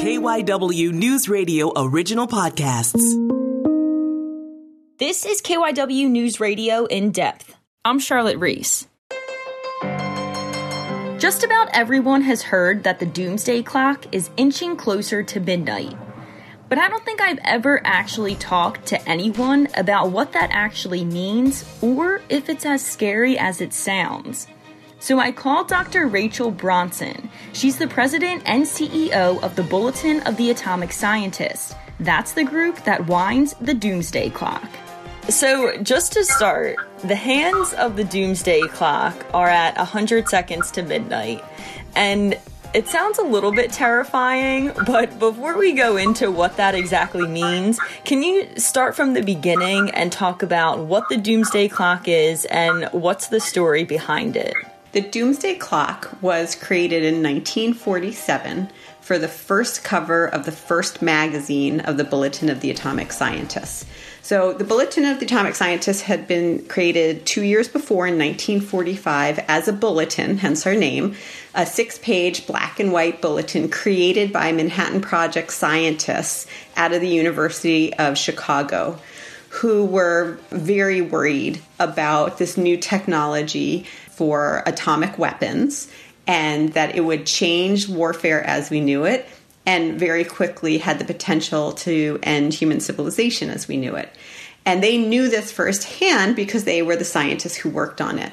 KYW News Radio original podcasts. This is KYW News Radio in depth. I'm Charlotte Reese. Just about everyone has heard that the doomsday clock is inching closer to midnight. But I don't think I've ever actually talked to anyone about what that actually means or if it's as scary as it sounds. So I called Dr. Rachel Bronson. She's the president and CEO of the Bulletin of the Atomic Scientists. That's the group that winds the doomsday clock. So, just to start, the hands of the doomsday clock are at 100 seconds to midnight. And it sounds a little bit terrifying, but before we go into what that exactly means, can you start from the beginning and talk about what the doomsday clock is and what's the story behind it? The Doomsday Clock was created in 1947 for the first cover of the first magazine of the Bulletin of the Atomic Scientists. So, the Bulletin of the Atomic Scientists had been created two years before in 1945 as a bulletin, hence our name, a six page black and white bulletin created by Manhattan Project scientists out of the University of Chicago who were very worried about this new technology for atomic weapons and that it would change warfare as we knew it and very quickly had the potential to end human civilization as we knew it. And they knew this firsthand because they were the scientists who worked on it.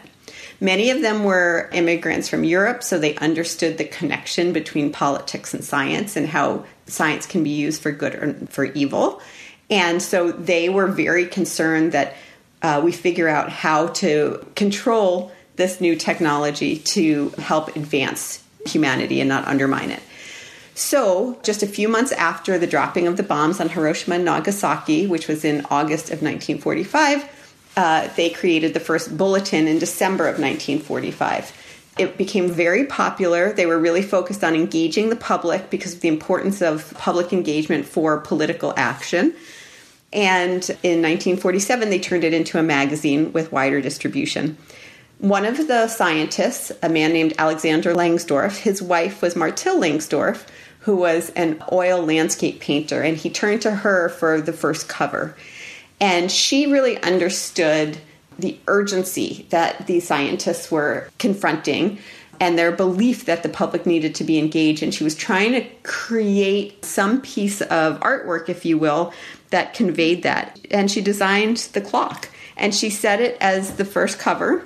Many of them were immigrants from Europe, so they understood the connection between politics and science and how science can be used for good or for evil. And so they were very concerned that uh, we figure out how to control this new technology to help advance humanity and not undermine it. So, just a few months after the dropping of the bombs on Hiroshima and Nagasaki, which was in August of 1945, uh, they created the first bulletin in December of 1945. It became very popular. They were really focused on engaging the public because of the importance of public engagement for political action. And in 1947, they turned it into a magazine with wider distribution. One of the scientists, a man named Alexander Langsdorf, his wife was Martyl Langsdorf, who was an oil landscape painter, and he turned to her for the first cover. And she really understood the urgency that these scientists were confronting and their belief that the public needed to be engaged. And she was trying to create some piece of artwork, if you will, that conveyed that. And she designed the clock. And she set it as the first cover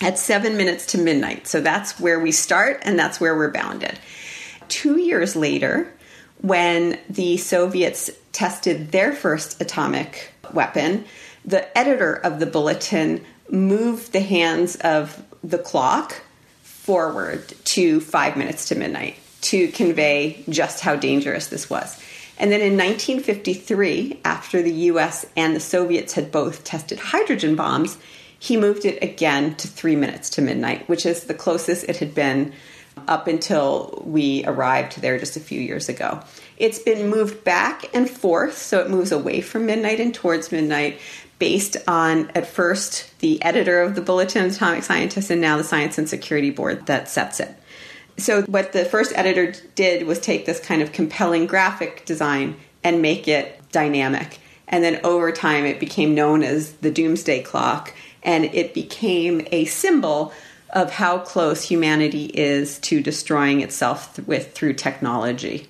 at seven minutes to midnight. So that's where we start and that's where we're bounded. Two years later, when the Soviets tested their first atomic weapon, the editor of the bulletin moved the hands of the clock forward to five minutes to midnight to convey just how dangerous this was. And then in 1953, after the US and the Soviets had both tested hydrogen bombs, he moved it again to three minutes to midnight, which is the closest it had been up until we arrived there just a few years ago. It's been moved back and forth, so it moves away from midnight and towards midnight based on, at first, the editor of the Bulletin Atomic Scientists and now the Science and Security Board that sets it. So, what the first editor did was take this kind of compelling graphic design and make it dynamic. And then over time, it became known as the Doomsday Clock and it became a symbol of how close humanity is to destroying itself with through technology.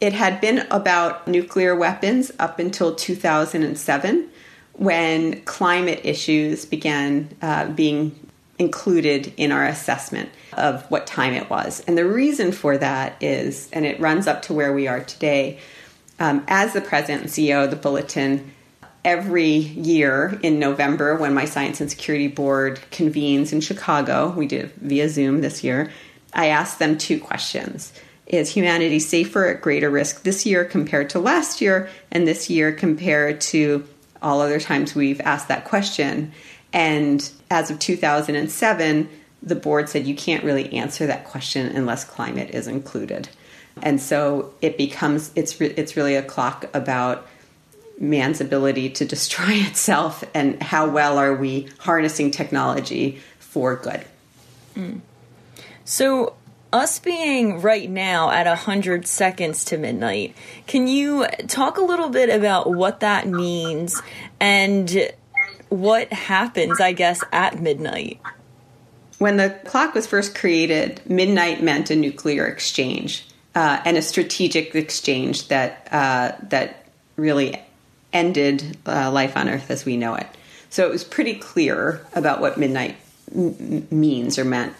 It had been about nuclear weapons up until 2007 when climate issues began uh, being included in our assessment of what time it was. And the reason for that is, and it runs up to where we are today, um, as the president and CEO of the Bulletin, every year in November when my Science and Security Board convenes in Chicago, we did via Zoom this year, I asked them two questions. Is humanity safer at greater risk this year compared to last year, and this year compared to all other times we've asked that question? And as of 2007, the board said you can't really answer that question unless climate is included. And so it becomes it's re- it's really a clock about man's ability to destroy itself and how well are we harnessing technology for good. Mm. So, us being right now at 100 seconds to midnight, can you talk a little bit about what that means and what happens, I guess, at midnight? When the clock was first created, midnight meant a nuclear exchange uh, and a strategic exchange that uh, that really ended uh, life on Earth as we know it. So it was pretty clear about what midnight m- means or meant.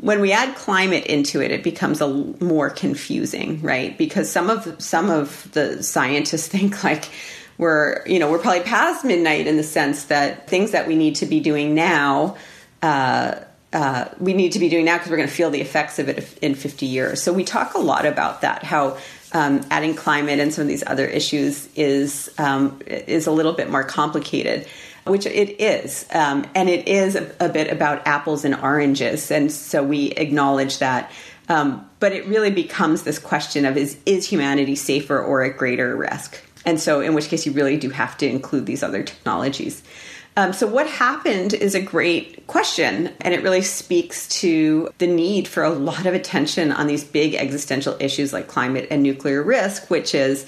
When we add climate into it, it becomes a l- more confusing, right? Because some of some of the scientists think like we're you know we're probably past midnight in the sense that things that we need to be doing now. Uh, uh, we need to be doing now because we're going to feel the effects of it in 50 years. So we talk a lot about that, how um, adding climate and some of these other issues is um, is a little bit more complicated, which it is, um, and it is a, a, bit about apples and oranges, and so we acknowledge that. Um, but it really becomes this question of is is humanity safer or at greater risk? And so, in which case, you really do have to include these other technologies. Um, so, what happened is a great question, and it really speaks to the need for a lot of attention on these big existential issues like climate and nuclear risk, which is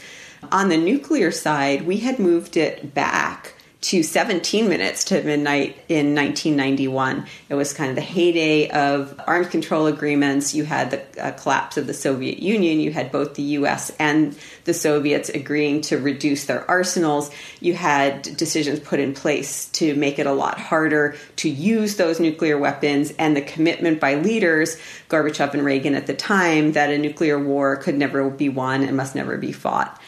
on the nuclear side, we had moved it back to 17 minutes to midnight in 1991. It was kind of the heyday of arms control agreements. You had the uh, collapse of the Soviet Union. You had both the US and the Soviets agreeing to reduce their arsenals. You had decisions put in place to make it a lot harder to use those nuclear weapons, and the commitment by leaders, Gorbachev and Reagan at the time, that a nuclear war could never be won and must never be fought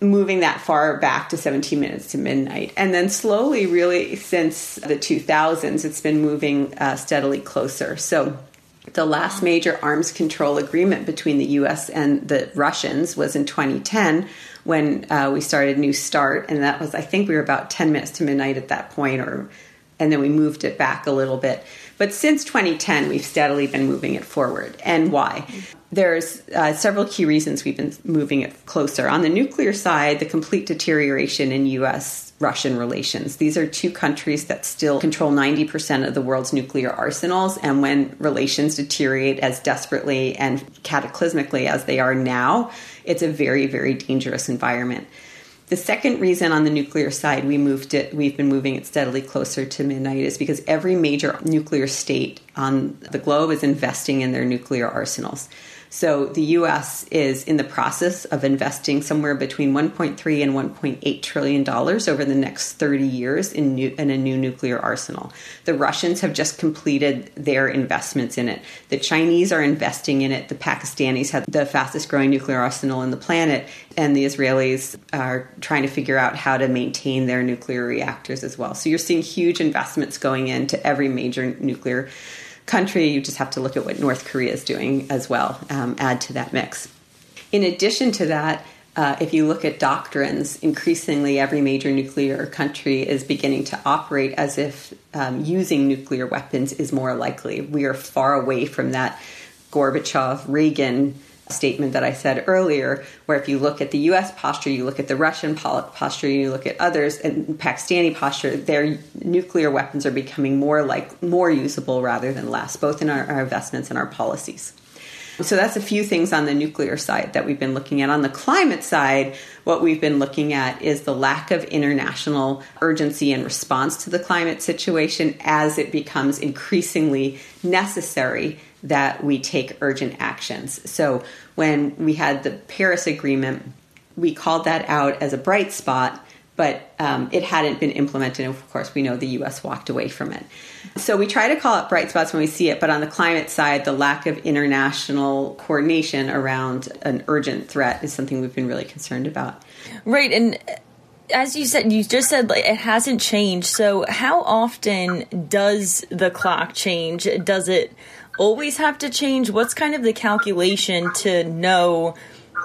moving that far back to 17 minutes to midnight. And then slowly, really, since the 2000s, it's been moving uh, steadily closer. So the last major arms control agreement between the US and the Russians was in 2010 when uh, we started New START. And that was, I think we were about 10 minutes to midnight at that point, or and then we moved it back a little bit. But since 2010, we've steadily been moving it forward. And why? There's uh, several key reasons we've been moving it closer. On the nuclear side, the complete deterioration in U.S. Russian relations. These are two countries that still control 90% of the world's nuclear arsenals. And when relations deteriorate as desperately and cataclysmically as they are now, it's a very, very dangerous environment. The second reason on the nuclear side we moved it, we've been moving it steadily closer to midnight is because every major nuclear state on the globe is investing in their nuclear arsenals. So the U.S. is in the process of investing somewhere between 1.3 and 1.8 trillion dollars over the next 30 years in, new, in a new nuclear arsenal. The Russians have just completed their investments in it. The Chinese are investing in it. The Pakistanis have the fastest growing nuclear arsenal in the planet, and the Israelis are trying to figure out how to maintain their nuclear reactors as well. So you're seeing huge investments going into every major nuclear country, you just have to look at what North Korea is doing as well, um, add to that mix. In addition to that, uh, if you look at doctrines, increasingly every major nuclear country is beginning to operate as if um, using nuclear weapons is more likely. We are far away from that Gorbachev Reagan statement that I said earlier, where if you look at the US posture, you look at the Russian posture, you look at others, and Pakistani posture, their nuclear weapons are becoming more like more usable rather than less, both in our, our investments and our policies. So that's a few things on the nuclear side that we've been looking at. On the climate side, what we've been looking at is the lack of international urgency and response to the climate situation as it becomes increasingly necessary that we take urgent actions. So when we had the Paris Agreement, we called that out as a bright spot, but um, it hadn't been implemented. And of course, we know the US walked away from it. So we try to call it bright spots when we see it, but on the climate side, the lack of international coordination around an urgent threat is something we've been really concerned about. Right. And as you said, you just said like, it hasn't changed. So, how often does the clock change? Does it always have to change? What's kind of the calculation to know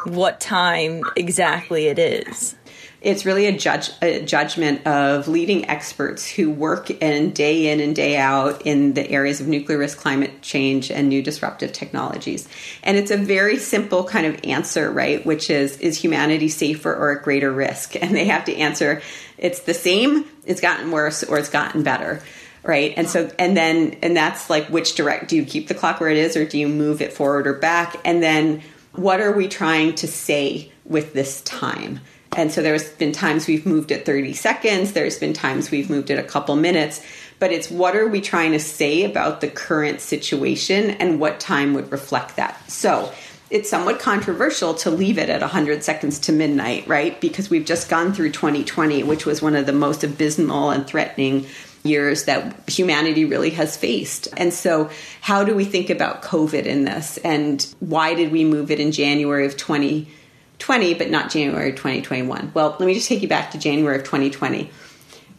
what time exactly it is? It's really a, judge, a judgment of leading experts who work in day in and day out in the areas of nuclear risk, climate change, and new disruptive technologies. And it's a very simple kind of answer, right? Which is, is humanity safer or at greater risk? And they have to answer, it's the same, it's gotten worse, or it's gotten better. Right? And so, and then, and that's like which direct do you keep the clock where it is or do you move it forward or back? And then what are we trying to say with this time? And so there's been times we've moved it 30 seconds, there's been times we've moved it a couple minutes, but it's what are we trying to say about the current situation and what time would reflect that. So it's somewhat controversial to leave it at 100 seconds to midnight, right? Because we've just gone through 2020, which was one of the most abysmal and threatening years that humanity really has faced. And so, how do we think about COVID in this? And why did we move it in January of 2020, but not January 2021? Well, let me just take you back to January of 2020.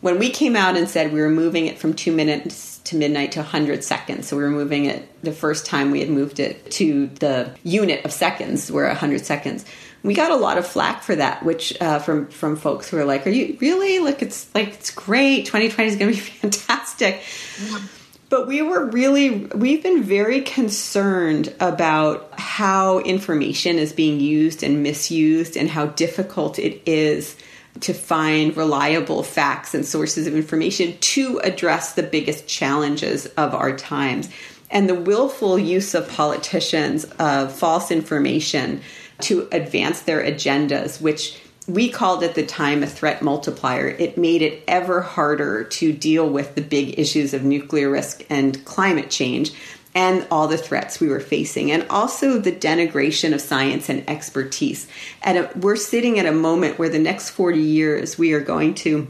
When we came out and said we were moving it from two minutes to midnight to 100 seconds, so we were moving it the first time we had moved it to the unit of seconds, where 100 seconds we got a lot of flack for that, which uh, from from folks who are like, "Are you really? Like it's like it's great. 2020 is going to be fantastic." But we were really we've been very concerned about how information is being used and misused, and how difficult it is to find reliable facts and sources of information to address the biggest challenges of our times. And the willful use of politicians of false information to advance their agendas, which we called at the time a threat multiplier. It made it ever harder to deal with the big issues of nuclear risk and climate change and all the threats we were facing, and also the denigration of science and expertise. And we're sitting at a moment where the next 40 years we are going to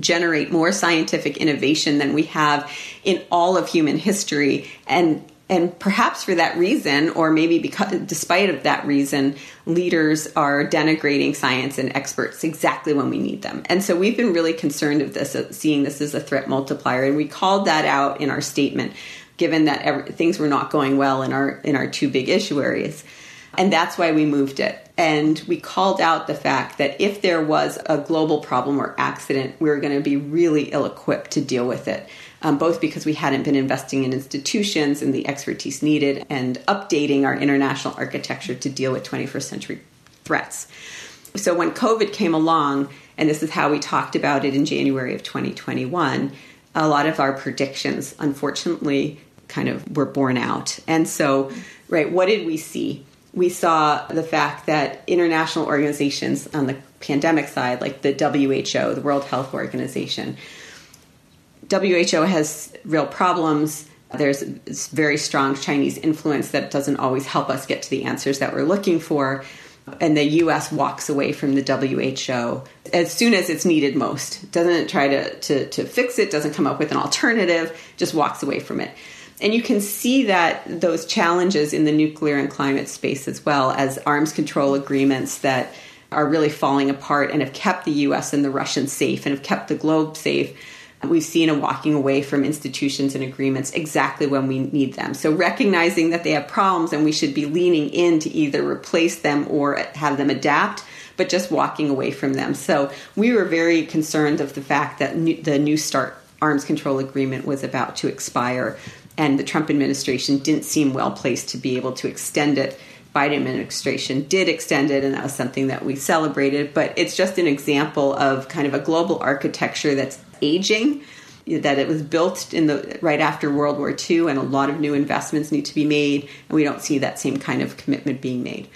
generate more scientific innovation than we have in all of human history. And and perhaps for that reason or maybe because despite of that reason leaders are denigrating science and experts exactly when we need them and so we've been really concerned of this seeing this as a threat multiplier and we called that out in our statement given that every, things were not going well in our in our two big issue areas and that's why we moved it and we called out the fact that if there was a global problem or accident we were going to be really ill equipped to deal with it um, both because we hadn't been investing in institutions and the expertise needed and updating our international architecture to deal with 21st century threats. So when COVID came along, and this is how we talked about it in January of 2021, a lot of our predictions, unfortunately, kind of were borne out. And so, right, what did we see? We saw the fact that international organizations on the pandemic side, like the WHO, the World Health Organization, WHO has real problems. There's very strong Chinese influence that doesn't always help us get to the answers that we're looking for. And the US walks away from the WHO as soon as it's needed most. Doesn't try to, to, to fix it, doesn't come up with an alternative, just walks away from it. And you can see that those challenges in the nuclear and climate space as well as arms control agreements that are really falling apart and have kept the US and the Russians safe and have kept the globe safe We've seen a walking away from institutions and agreements exactly when we need them. So, recognizing that they have problems and we should be leaning in to either replace them or have them adapt, but just walking away from them. So, we were very concerned of the fact that the New START arms control agreement was about to expire, and the Trump administration didn't seem well placed to be able to extend it. Biden administration did extend it, and that was something that we celebrated. But it's just an example of kind of a global architecture that's aging that it was built in the right after World War II and a lot of new investments need to be made and we don't see that same kind of commitment being made.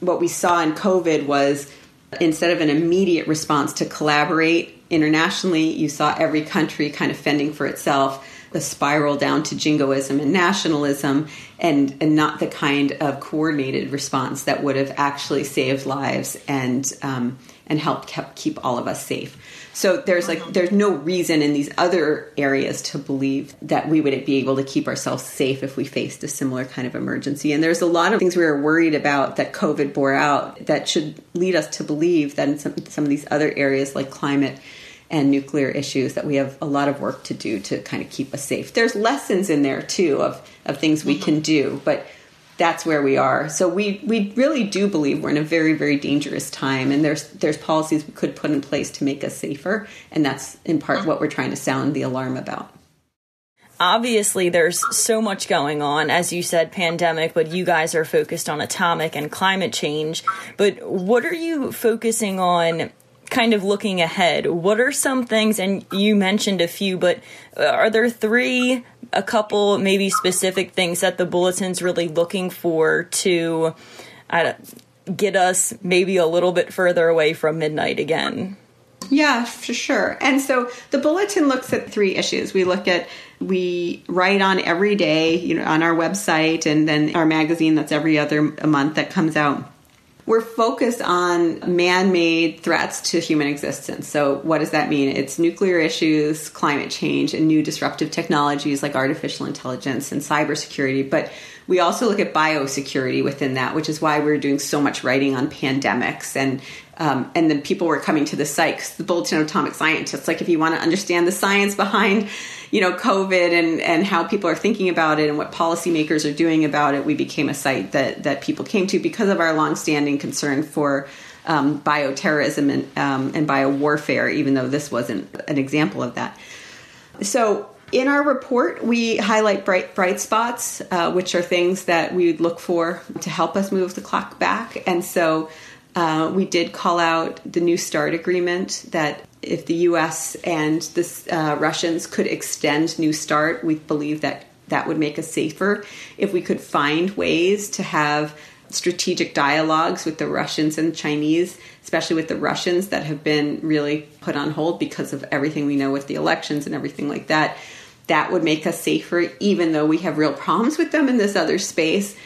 What we saw in COVID was instead of an immediate response to collaborate internationally, you saw every country kind of fending for itself, the spiral down to jingoism and nationalism and and not the kind of coordinated response that would have actually saved lives and um, and helped kept, keep all of us safe. So there's like there's no reason in these other areas to believe that we would be able to keep ourselves safe if we faced a similar kind of emergency. And there's a lot of things we were worried about that COVID bore out that should lead us to believe that in some, some of these other areas like climate and nuclear issues that we have a lot of work to do to kind of keep us safe. There's lessons in there too of of things we can do, but that's where we are. So we we really do believe we're in a very very dangerous time, and there's there's policies we could put in place to make us safer, and that's in part what we're trying to sound the alarm about. Obviously, there's so much going on, as you said, pandemic, but you guys are focused on atomic and climate change. But what are you focusing on kind of looking ahead, what are some things, and you mentioned a few, but uh, are there three, a couple, maybe specific things that the bulletin's really looking for to uh, get us maybe a little bit further away from midnight again? Yeah, for sure. And so the bulletin looks at three issues. We look at we write on every day, you know, on our website and then our magazine that's every other month that comes out we're focused on man made threats to human existence. So, what does that mean? It's nuclear issues, climate change, and new disruptive technologies like artificial intelligence and cybersecurity. But we also look at biosecurity within that, which is why we're doing so much writing on pandemics and um, and then people were coming to the site the Bulletin of Atomic Scientists. Like, if you want to understand the science behind, you know, COVID and and how people are thinking about it and what policymakers are doing about it, we became a site that that people came to because of our longstanding concern for um, bioterrorism and um, and biowarfare. Even though this wasn't an example of that, so. In our report, we highlight bright bright spots, uh, which are things that we would look for to help us move the clock back. And so, uh, we did call out the New START agreement that if the U.S. and the uh, Russians could extend New START, we believe that that would make us safer. If we could find ways to have strategic dialogues with the Russians and Chinese, especially with the Russians that have been really put on hold because of everything we know with the elections and everything like that, that would make us safer, even though we have real problems with them in this other space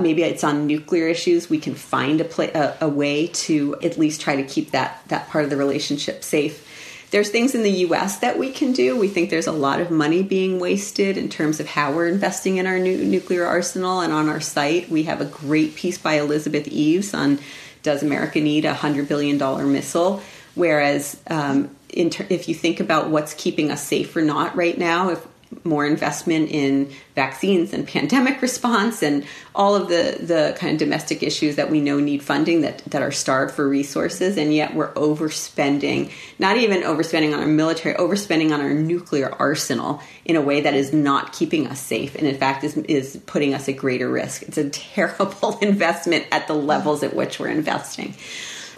maybe it's on nuclear issues we can find a, play, a, a, way to at least try to keep that that part of the relationship safe there's things in the US that we can do. We think there's a lot of money being wasted in terms of how we're investing in our new nuclear arsenal. And on our site, we have a great piece by Elisabeth Eaves on Does America Need a $100 billion missile? Whereas, um, ter- if you think about what's keeping us safe or not right now, if more investment in vaccines and pandemic response and all of the, the kind of domestic issues that we know need funding that, that are starved for resources. And yet we're overspending not even overspending on our military overspending on our nuclear arsenal in a way that is not keeping us safe and in fact is, is putting us at greater risk. It's a terrible investment at the levels at which we're investing.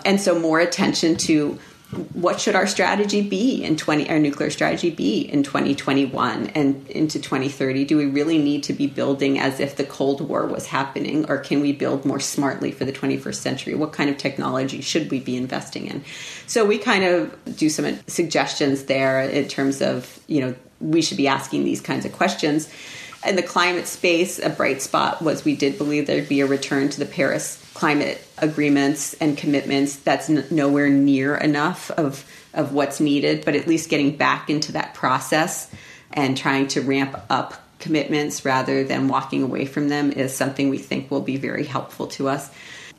And so more attention to what should our strategy be in 20 our nuclear strategy be in 2021 and into 2030 do we really need to be building as if the cold war was happening or can we build more smartly for the 21st century? What kind of technology should we be investing in? So we kind of do some suggestions there in terms of you know we should be asking these kinds of questions. In the climate space, a bright spot was we did believe there'd be a return to the Paris climate agreements and commitments. That's n- nowhere near enough of of what's needed, but at least getting back into that process and trying to ramp up commitments rather than walking away from them is something we think will be very helpful to us.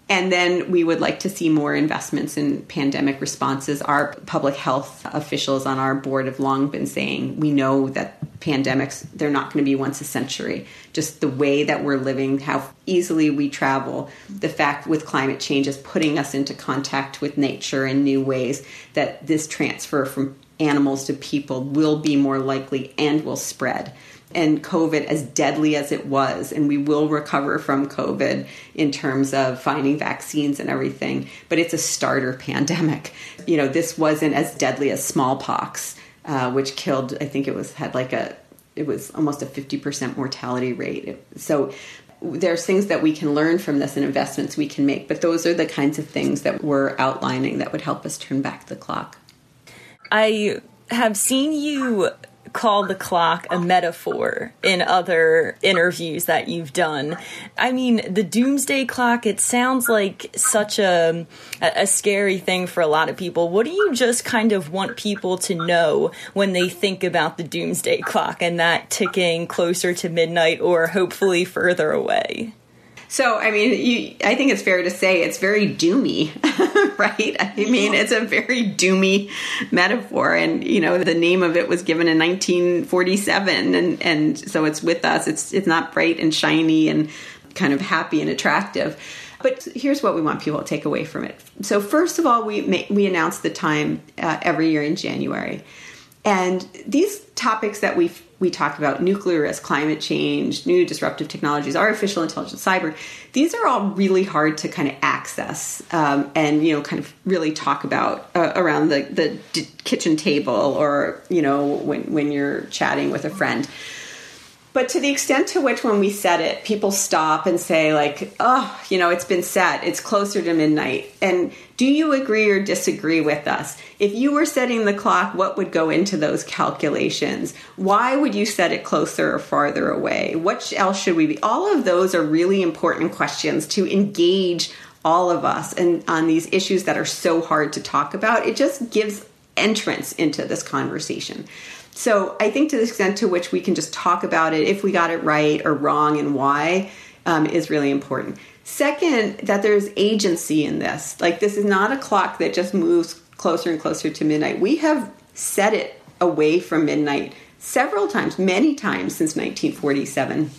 And then we would like to see more investments in pandemic responses. Our public health officials on our board have long been saying we know that pandemics, they're not going to be once a century. Just the way that we're living, how easily we travel, the fact with climate change is putting us into contact with nature in new ways, that this transfer from animals to people will be more likely and will spread and COVID, as deadly as it was, and we will recover from COVID in terms of finding vaccines and everything, but it's a starter pandemic. You know, this wasn't as deadly as smallpox, uh, which killed, I think it was, had like a, it was almost a 50% mortality rate. So there's things that we can learn from this and investments we can make, but those are the kinds of things that we're outlining that would help us turn back the clock. I have seen you call the clock a metaphor in other interviews that you've done. I mean, the doomsday clock, it sounds like such a, a scary thing for a lot of people. What do you just kind of want people to know when they think about the doomsday clock and that ticking closer to midnight or hopefully further away? So, I mean, you, I think it's fair to say it's very doomy, right? I mean, it's a very doomy metaphor. And, you know, the name of it was given in 1947. And, and so it's with us. It's, it's not bright and shiny and kind of happy and attractive. But here's what we want people to take away from it. So, first of all, we, make, we announce the time uh, every year in January. And these topics that we we talk about nuclear risk, climate change, new disruptive technologies, artificial intelligence, cyber. These are all really hard to kind of access um, and you know kind of really talk about uh, around the the kitchen table or you know when when you're chatting with a friend. But to the extent to which, when we set it, people stop and say, like, oh, you know, it's been set, it's closer to midnight. And do you agree or disagree with us? If you were setting the clock, what would go into those calculations? Why would you set it closer or farther away? What else should we be? All of those are really important questions to engage all of us and on these issues that are so hard to talk about. It just gives entrance into this conversation. So I think to the extent to which we can just talk about it, if we got it right or wrong and why, um, is really important. Second, that there's agency in this. Like, this is not a clock that just moves closer and closer to midnight. We have set it away from midnight several times, many times since 1947.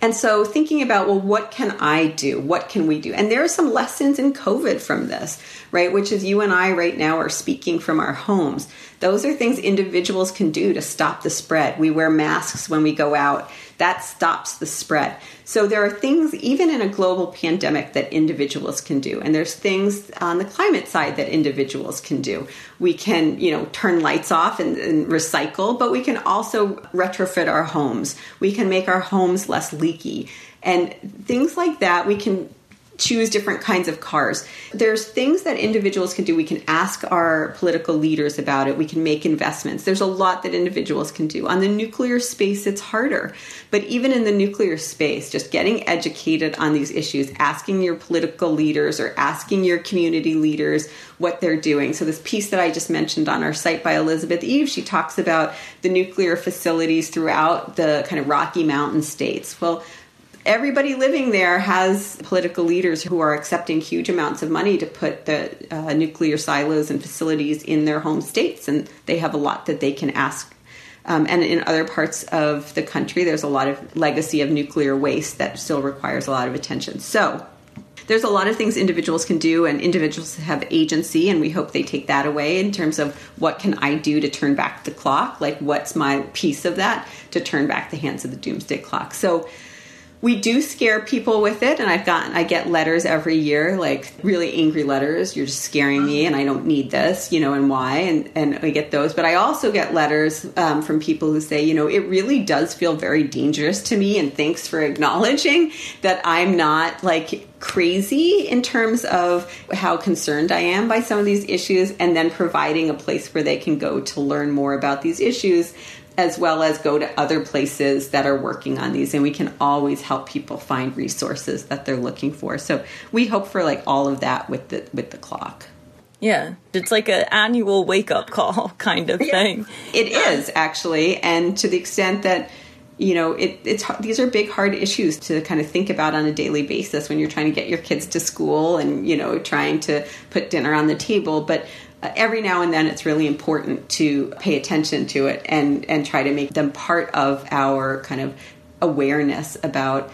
And so thinking about, well, what can I do? What can we do? And there are some lessons in COVID from this, right? Which is you and I right now are speaking from our homes. Those are things individuals can do to stop the spread. We wear masks when we go out. That stops the spread. So there are things, even in a global pandemic, that individuals can do. And there's things on the climate side that individuals can do. We can, you know, turn lights off and, and recycle, but we can also retrofit our homes. We can make our homes less leaky. And things like that, we can choose different kinds of cars. There's things that individuals can do. We can ask our political leaders about it. We can make investments. There's a lot that individuals can do. On the nuclear space, it's harder. But even in the nuclear space, just getting educated on these issues, asking your political leaders or asking your community leaders what they're doing. So, this piece that I just mentioned on our site by Elisabeth Eve, she talks about the nuclear facilities throughout the kind of Rocky Mountain states. Well, everybody living there has political leaders who are accepting huge amounts of money to put the uh, nuclear silos and facilities in their home states, and they have a lot that they can ask. Um, and in other parts of the country, there's a lot of legacy of nuclear waste that still requires a lot of attention. So, there's a lot of things individuals can do and individuals have agency and we hope they take that away in terms of what can i do to turn back the clock like what's my piece of that to turn back the hands of the doomsday clock so we do scare people with it and i've gotten i get letters every year like really angry letters you're just scaring me and i don't need this you know and why and and i get those. But i also get letters um, from people who say you know it really does feel very dangerous to me and thanks for acknowledging that i'm not like crazy in terms of how concerned I am by some of these issues, and then providing a place where they can go to learn more about these issues as well as go to other places that are working on these. And we can always help people find resources that they're looking for. So we hope for like all of that with the with the clock. Yeah. It's like an annual wake up call kind of thing. It is actually. And to the extent that you know it, it's these are big hard issues to kind of think about on a daily basis when you're trying to get your kids to school and you know trying to put dinner on the table. But every now and then it's really important to pay attention to it and and try to make them part of our kind of awareness about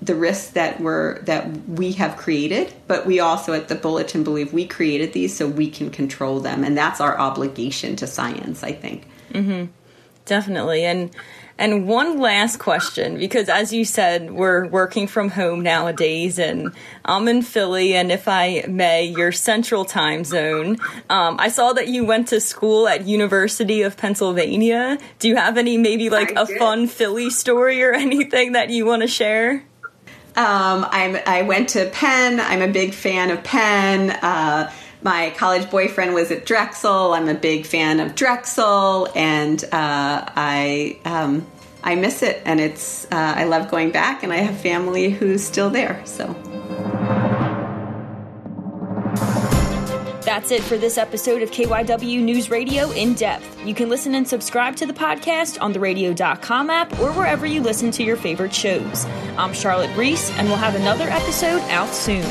the risks that were that we have created but we also at the bulletin believe we created these so we can control them. And that's our obligation to science i think. Mm-hmm. definitely. And and one last question, because as you said, we're working from home nowadays, and I'm in Philly, and if I may, your central time zone. Um, I saw that you went to school at University of Pennsylvania. Do you have any maybe like I a did. fun Philly story or anything that you want to share? Um, I'm, I went to Penn. I'm a big fan of Penn. Uh, my college boyfriend was at Drexel. I'm a big fan of Drexel, and uh, I um, I miss it, and it's uh, I love going back, and I have family who's still there. So. That's it for this episode of KYW News Radio in depth. You can listen and subscribe to the podcast on the radio.com app or wherever you listen to your favorite shows. I'm Charlotte Reese, and we'll have another episode out soon.